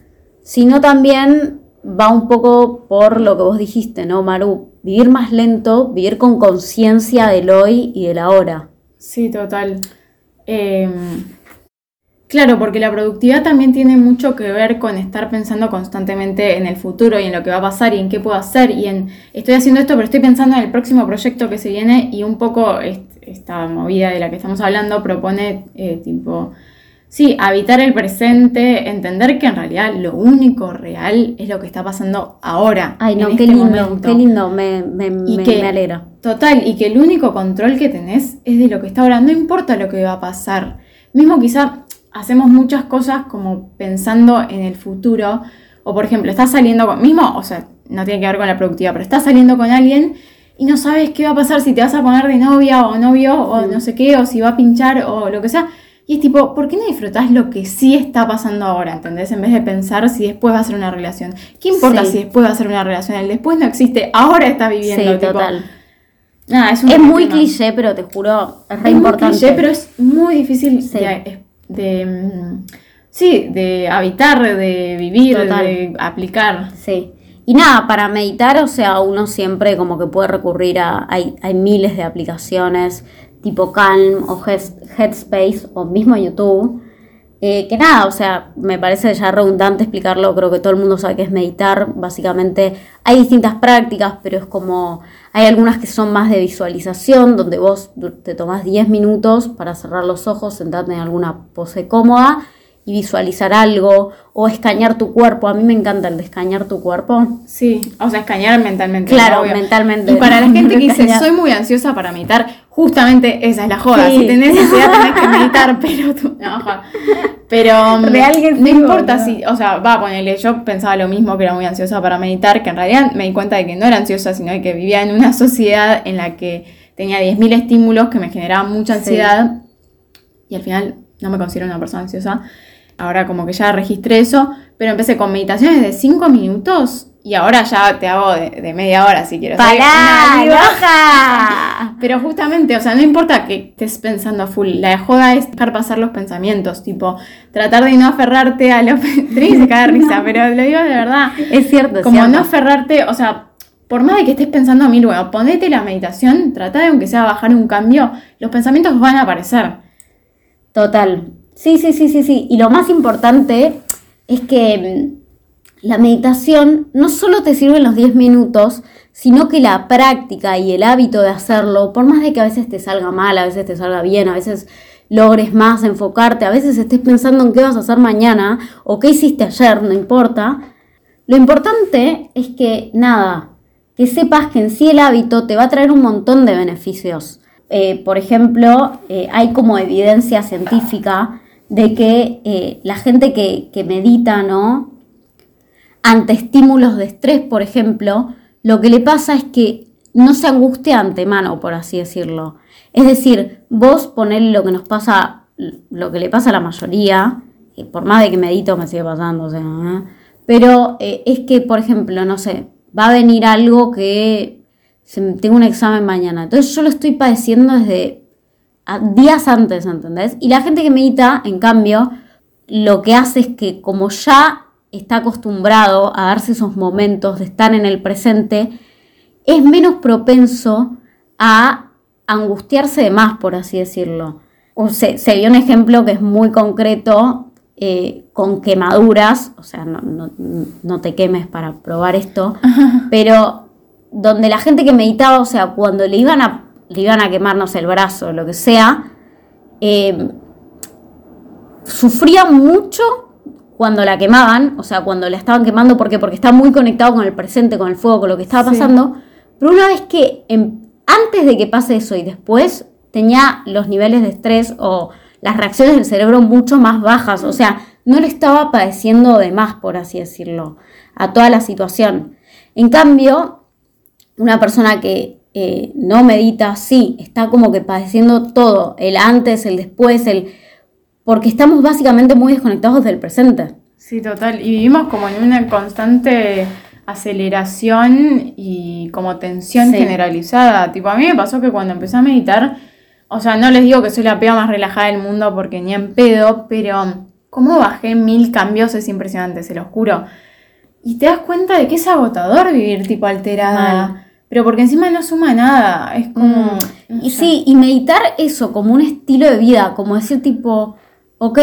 sino también va un poco por lo que vos dijiste, ¿no, Maru? Vivir más lento, vivir con conciencia del hoy y del ahora. Sí, total. Eh, claro, porque la productividad también tiene mucho que ver con estar pensando constantemente en el futuro y en lo que va a pasar y en qué puedo hacer y en estoy haciendo esto, pero estoy pensando en el próximo proyecto que se viene y un poco est- esta movida de la que estamos hablando propone eh, tipo, sí, habitar el presente, entender que en realidad lo único real es lo que está pasando ahora. Ay, no, en qué este lindo, momento. qué lindo, me, me, me- que- me alegra. Total, y que el único control que tenés es de lo que está ahora, no importa lo que va a pasar. Mismo quizá hacemos muchas cosas como pensando en el futuro, o por ejemplo, estás saliendo con, mismo, o sea, no tiene que ver con la productividad, pero estás saliendo con alguien y no sabes qué va a pasar si te vas a poner de novia o novio o no sé qué, o si va a pinchar o lo que sea. Y es tipo, ¿por qué no disfrutás lo que sí está pasando ahora? ¿Entendés? En vez de pensar si después va a ser una relación. ¿Qué importa Sí. si después va a ser una relación? El después no existe, ahora estás viviendo. Sí, tipo, total. Nada, es, un Es muy tema. cliché, pero te juro, es re Es muy cliché, pero es muy difícil Sí. de, de, mm, sí, de habitar, de vivir, Total. de aplicar. Sí. Y nada, para meditar, o sea, uno siempre como que puede recurrir a, hay, hay miles de aplicaciones tipo Calm o Heads- Headspace o mismo YouTube. eh, que nada, o sea, me parece ya redundante explicarlo, creo que todo el mundo sabe que es meditar. Básicamente hay distintas prácticas, pero es como, hay algunas que son más de visualización, donde vos te tomás 10 minutos para cerrar los ojos, sentarte en alguna pose cómoda y visualizar algo o escanear tu cuerpo. A mí me encanta el de escanear tu cuerpo. Sí, o sea, escanear mentalmente. Claro, obvio. mentalmente. Y para la gente que [laughs] dice, soy muy ansiosa para meditar, justamente esa es la joda. Sí. Si tenés ansiedad, tenés que [laughs] meditar, pero tú. No, joda. Pero mm, Real que no sí, importa boludo. si, o sea, va a ponerle, yo pensaba lo mismo que era muy ansiosa para meditar, que en realidad me di cuenta de que no era ansiosa, sino de que vivía en una sociedad en la que tenía 10.000 estímulos que me generaban mucha Sí. ansiedad y al final no me considero una persona ansiosa. Ahora como que ya registré eso, pero empecé con meditaciones de 5 minutos y ahora ya te hago de, de media hora si quiero. Soy ¡Pará, loca! [laughs] Pero justamente, o sea, no importa que estés pensando a full, la joda es dejar pasar los pensamientos, tipo, tratar de no aferrarte a los... Trini se cae de risa, pero lo digo de verdad. Es cierto, Como cierto. no aferrarte, o sea, por más de que estés pensando a mil, bueno, ponete la meditación, trata de aunque sea bajar un cambio, los pensamientos van a aparecer. Total. Sí, sí, sí, sí, sí. Y lo más importante es que mm, la meditación no solo te sirve en los 10 minutos, sino que la práctica y el hábito de hacerlo, por más de que a veces te salga mal, a veces te salga bien, a veces logres más enfocarte, a veces estés pensando en qué vas a hacer mañana o qué hiciste ayer, no importa. Lo importante es que nada, que sepas que en sí el hábito te va a traer un montón de beneficios. Eh, por ejemplo, eh, hay como evidencia científica de que eh, la gente que, que medita, ¿no? Ante estímulos de estrés, por ejemplo, lo que le pasa es que no se angustia antemano, por así decirlo. Es decir, vos ponele lo que nos pasa, lo que le pasa a la mayoría, eh, por más de que medito me sigue pasando, o sea, ¿eh? pero es que, por ejemplo, no sé, va a venir algo que tengo un examen mañana. Entonces yo lo estoy padeciendo desde días antes, ¿entendés? Y la gente que medita, en cambio, lo que hace es que como ya está acostumbrado a darse esos momentos de estar en el presente, es menos propenso a angustiarse de más, por así decirlo. O se, se vio un ejemplo que es muy concreto eh, con quemaduras, o sea, no, no- no te quemes para probar esto, pero donde la gente que meditaba, o sea, cuando le iban a, le iban a quemar, no sé, el brazo, lo que sea, eh, sufría mucho cuando la quemaban, o sea, cuando la estaban quemando, ¿por qué? Porque está muy conectado con el presente, con el fuego, con lo que estaba Sí. pasando, pero una vez que, antes de que pase eso y después, tenía los niveles de estrés o las reacciones del cerebro mucho más bajas, o sea, no le estaba padeciendo de más, por así decirlo, a toda la situación. En cambio, una persona que eh, no medita, sí, está como que padeciendo todo, el antes, el después, el... porque estamos básicamente muy desconectados del presente. Sí, total. Y vivimos como en una constante aceleración y como tensión Sí. generalizada. Tipo, a mí me pasó que cuando empecé a meditar, o sea, no les digo que soy la pega más relajada del mundo porque ni en pedo, pero cómo bajé mil cambios es impresionante, se lo juro. Y te das cuenta de que es agotador vivir tipo alterada. Mal. Pero porque encima no suma nada. Es como. no Y sí, y meditar eso como un estilo de vida, como decir tipo, ok,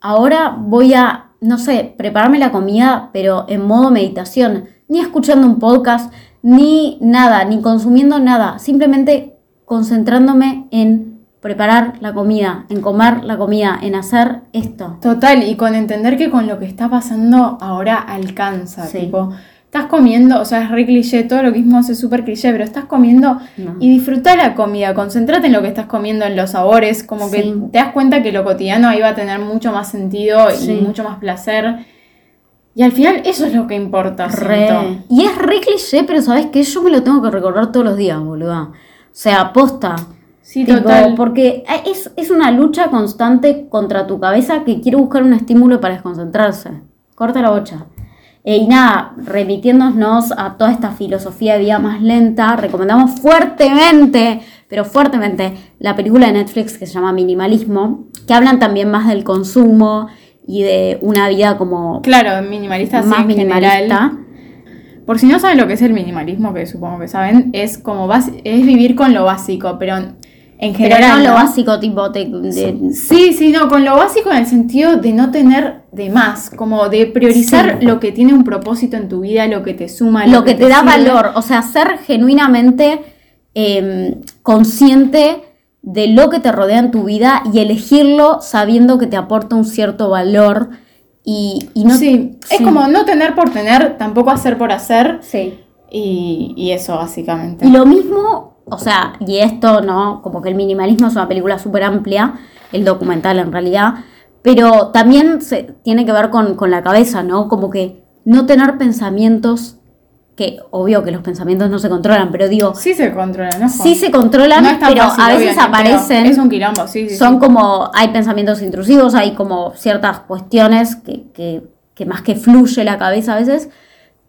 ahora voy a, no sé, prepararme la comida, pero en modo meditación, ni escuchando un podcast, ni nada, ni consumiendo nada, simplemente concentrándome en preparar la comida, en comer la comida, en hacer esto. Total, y con entender que con lo que está pasando ahora alcanza. Sí. Tipo, estás comiendo, o sea, es re cliché, todo lo que hicimos es súper cliché, pero estás comiendo No. y disfruta la comida, concentrate en lo que estás comiendo, en los sabores, como que te das cuenta que lo cotidiano ahí va a tener mucho más sentido Sí. y mucho más placer. Y al final eso es lo que importa, Re. siento. Y es re cliché, pero sabes que yo me lo tengo que recordar todos los días, boluda. O sea, posta. Sí, Tipo, total. Porque es, es una lucha constante contra tu cabeza que quiere buscar un estímulo para desconcentrarse. Corta la bocha. Eh, y nada, remitiéndonos a toda esta filosofía de vida más lenta, recomendamos fuertemente, pero fuertemente, la película de Netflix que se llama Minimalismo, que hablan también más del consumo y de una vida como Claro, minimalista más minimalista. general. Por si no saben lo que es el minimalismo, que supongo que saben, es como es vivir con lo básico, pero en Pero general. no lo básico, tipo, te- de- Sí, sí, no, con lo básico en el sentido de no tener de más, como de priorizar Sí. lo que tiene un propósito en tu vida, lo que te suma, lo que te da sirve. valor, o sea, ser genuinamente eh, consciente de lo que te rodea en tu vida y elegirlo sabiendo que te aporta un cierto valor y, y no... sí, es sí. como no tener por tener, tampoco hacer por hacer. Sí. Y, y eso, básicamente. Y lo mismo, o sea, y esto, ¿no? Como que el minimalismo es una película súper amplia, el documental en realidad, pero también se, tiene que ver con, con la cabeza, ¿no? Como que no tener pensamientos, que obvio que los pensamientos no se controlan, pero digo, Sí se controla, ¿no? sí se controlan, No pero fácil, a veces aparecen. Es un quilombo, sí, sí. son sí. como, hay pensamientos intrusivos, hay como ciertas cuestiones que, que, que más que fluye la cabeza a veces,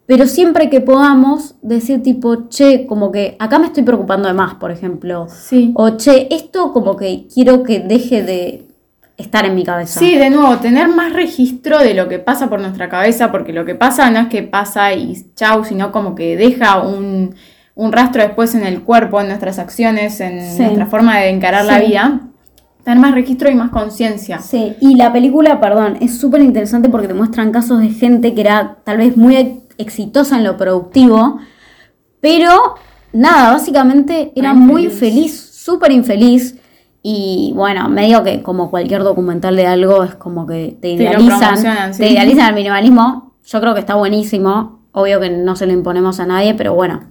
pero siempre que podamos decir tipo, che, como que acá me estoy preocupando de más, por ejemplo, Sí. o che, esto como que quiero que deje de estar en mi cabeza. Sí, de nuevo, tener más registro de lo que pasa por nuestra cabeza, porque lo que pasa no es que pasa y chau, sino como que deja un, un rastro después en el cuerpo, en nuestras acciones, en Sí. nuestra forma de encarar la Sí. vida. Tener más registro y más conciencia. Sí, y la película, perdón, es súper interesante porque te muestran casos de gente que era tal vez muy ex- exitosa en lo productivo, pero nada, básicamente era Muy muy infeliz. feliz, súper infeliz. Y bueno, medio que como cualquier documental de algo es como que te idealizan, sí. te idealizan el minimalismo. Yo creo que está buenísimo. Obvio que no se lo imponemos a nadie, pero bueno,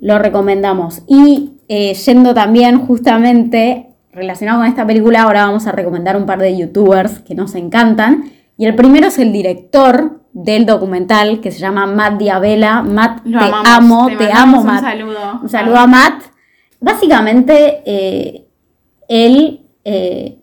lo recomendamos. Y eh, yendo también justamente relacionado con esta película, ahora vamos a recomendar un par de youtubers que nos encantan. Y el primero es el director del documental que se llama Matt Diabela. Matt, Lo te amamos, amo, te te, amo, un Matt. saludo. Un saludo a Matt. Básicamente, eh, él eh,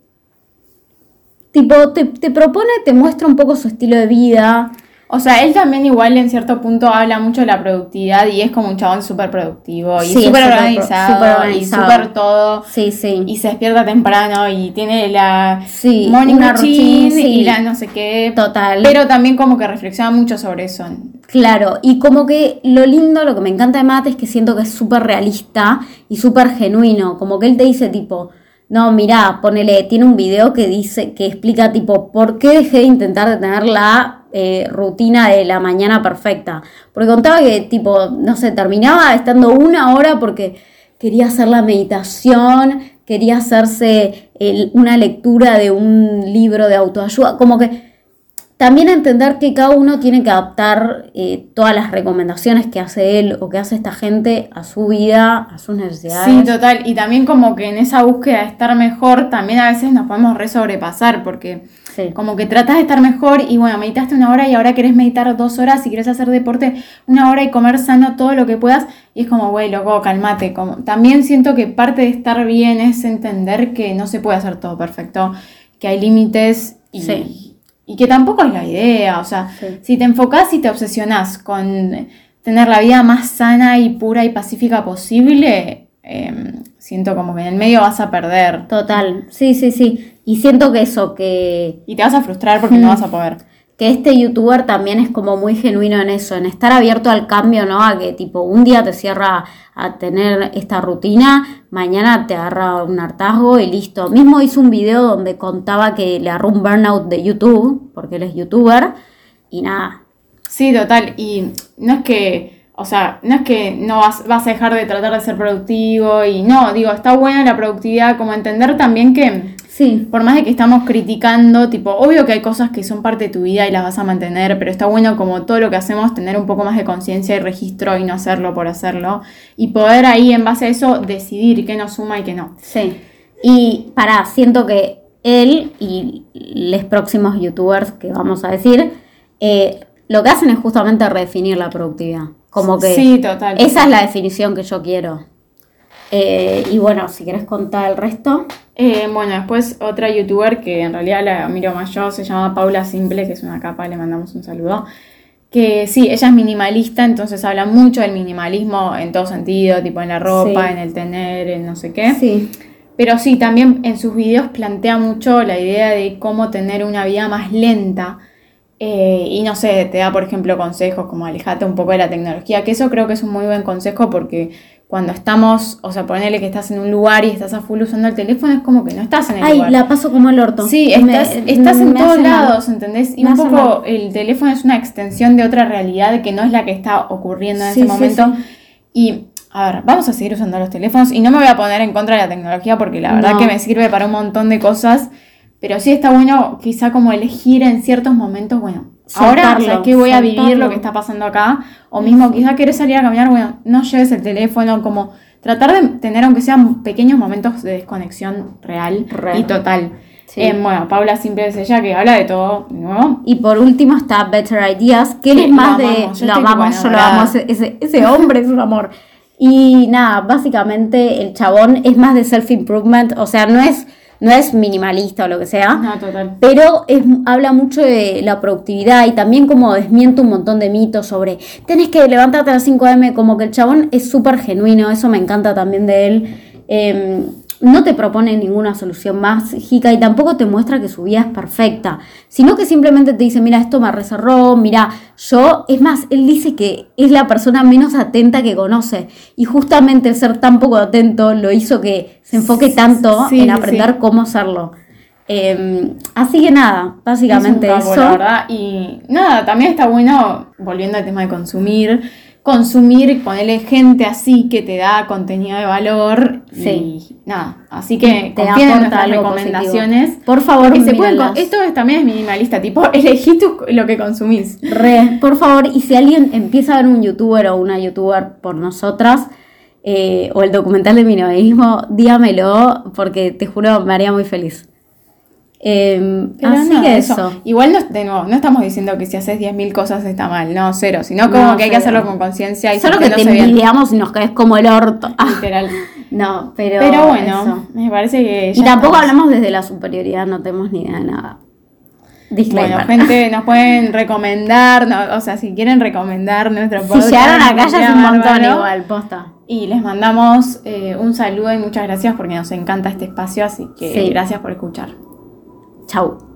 tipo te, te propone, te muestra un poco su estilo de vida. O sea, él también igual en cierto punto habla mucho de la productividad y es como un chabón súper productivo y Sí, súper organizado, súper y organizado. súper todo. Sí, sí. Y se despierta temprano y tiene la Sí, morning una routine routine, sí. y la no sé qué. Total. Pero también como que reflexiona mucho sobre eso. Claro, y como que lo lindo, lo que me encanta de Matt es que siento que es súper realista y súper genuino. Como que él te dice tipo, no, mirá, ponele, tiene un video que dice, que explica tipo, ¿por qué dejé de intentar de tener la eh, rutina de la mañana perfecta? Porque contaba que tipo, no sé, terminaba estando una hora porque quería hacer la meditación, quería hacerse una lectura de un libro de autoayuda, como que también entender que cada uno tiene que adaptar eh, todas las recomendaciones que hace él o que hace esta gente a su vida, a sus necesidades. Sí, total. Y también como que en esa búsqueda de estar mejor, también a veces nos podemos re sobrepasar porque Sí. como que tratas de estar mejor y bueno, meditaste una hora y ahora querés meditar dos horas y querés hacer deporte una hora y comer sano todo lo que puedas. Y es como, güey, loco, calmate. Como, también siento que parte de estar bien es entender que no se puede hacer todo perfecto, que hay límites y, Sí. Y que tampoco es la idea. O sea, Sí. si te enfocás y te obsesionás con tener la vida más sana y pura y pacífica posible, eh, siento como que en el medio vas a perder. Total, sí, sí, sí. Y siento que eso, que, Y te vas a frustrar porque no vas a poder. Que este youtuber también es como muy genuino en eso, en estar abierto al cambio, ¿no? A que tipo un día te cierra a tener esta rutina, mañana te agarra un hartazgo y listo. Mismo hizo un video donde contaba que le agarró un burnout de YouTube, porque él es youtuber, y nada, Sí, total. Y no es que, o sea, no es que no vas, vas a dejar de tratar de ser productivo y no, digo, está buena la productividad, como entender también que sí, por más de que estamos criticando, tipo, obvio que hay cosas que son parte de tu vida y las vas a mantener, pero está bueno como todo lo que hacemos tener un poco más de conciencia y registro y no hacerlo por hacerlo y poder ahí en base a eso decidir qué nos suma y qué no. Sí. Y para, siento que él y los próximos youtubers que vamos a decir, eh, lo que hacen es justamente redefinir la productividad. Como que Sí, total. esa es la definición que yo quiero. Eh, y bueno, si quieres contar el resto. Eh, bueno, después otra youtuber que en realidad la miro más yo, se llama Paula Simple, que es una capa, le mandamos un saludo. Que sí, ella es minimalista, entonces habla mucho del minimalismo en todo sentido, tipo en la ropa, Sí. en el tener, en no sé qué. Sí. Pero sí, también en sus videos plantea mucho la idea de cómo tener una vida más lenta. eh, y no sé, te da por ejemplo consejos como alejate un poco de la tecnología, que eso creo que es un muy buen consejo porque cuando estamos, o sea, ponele que estás en un lugar y estás a full usando el teléfono, es como que no estás en el Ay, lugar. la paso como el orto. Sí, Me- estás, estás en me todos hace mal. lados, ¿entendés? Y Me un poco el teléfono es una extensión de otra realidad que no es la que está ocurriendo en Sí, ese sí, momento. sí. Y a ver, vamos a seguir usando los teléfonos y no me voy a poner en contra de la tecnología porque la verdad No. que me sirve para un montón de cosas, pero sí está bueno quizá como elegir en ciertos momentos, bueno, ahora Soltarlo, ¿sabes qué? voy a vivir lo que está pasando acá, o mismo quizá querés salir a caminar, bueno, no lleves el teléfono, como tratar de tener aunque sean pequeños momentos de desconexión real Re. y total. Sí. Eh, bueno, Paula siempre es ella que habla de todo, nuevo. Y por último está Better Ideas, que él es más de. amamos, yo Lo amamos, yo lo amo, ese hombre es un amor. Y nada, básicamente el chabón es más de self-improvement, o sea, no es, no es minimalista o lo que sea. No, total. Pero es, habla mucho de la productividad y también como desmiente un montón de mitos sobre tenés que levantarte a las 5 am, como que el chabón es súper genuino, eso me encanta también de él. Eh, no te propone ninguna solución mágica y tampoco te muestra que su vida es perfecta, sino que simplemente te dice, mira, esto me reserró, mira, yo, es más, él dice que es la persona menos atenta que conoce y justamente el ser tan poco atento lo hizo que se enfoque tanto Sí, en aprender sí. cómo hacerlo. Eh, así que nada, básicamente Es un eso. la verdad. Y nada, también está bueno, volviendo al tema de consumir, consumir, ponerle gente así que te da contenido de valor. Sí. Y nada, así que Te confíen en nuestras recomendaciones. positivo. Por favor, Que se pueden esto es- también es minimalista, tipo, [laughs] elegí tu- lo que consumís. Re, por favor, y si alguien empieza a ver un youtuber o una youtuber por nosotras, eh, o el documental de minimalismo, dígamelo, porque te juro me haría muy feliz. Eh, Pero así que eso. Igual, no, de nuevo, no estamos diciendo que si haces 10.000 cosas está mal, no, cero, sino como No, que hay que hacerlo con conciencia y Solo que te envidiamos y nos caes como el orto. [laughs] Literal. [laughs] no, pero. Pero bueno, eso. me parece que. Y ya tampoco estamos. hablamos desde la superioridad, no tenemos ni idea de nada. Disclaimer. Bueno, gente, nos pueden recomendar, no- o sea, si quieren recomendar nuestro si podcast. llegaron acá ya es un montón bárbaro. igual, posta. Y les mandamos eh, un saludo y muchas gracias porque nos encanta este espacio, así que Sí. gracias por escuchar. Chau.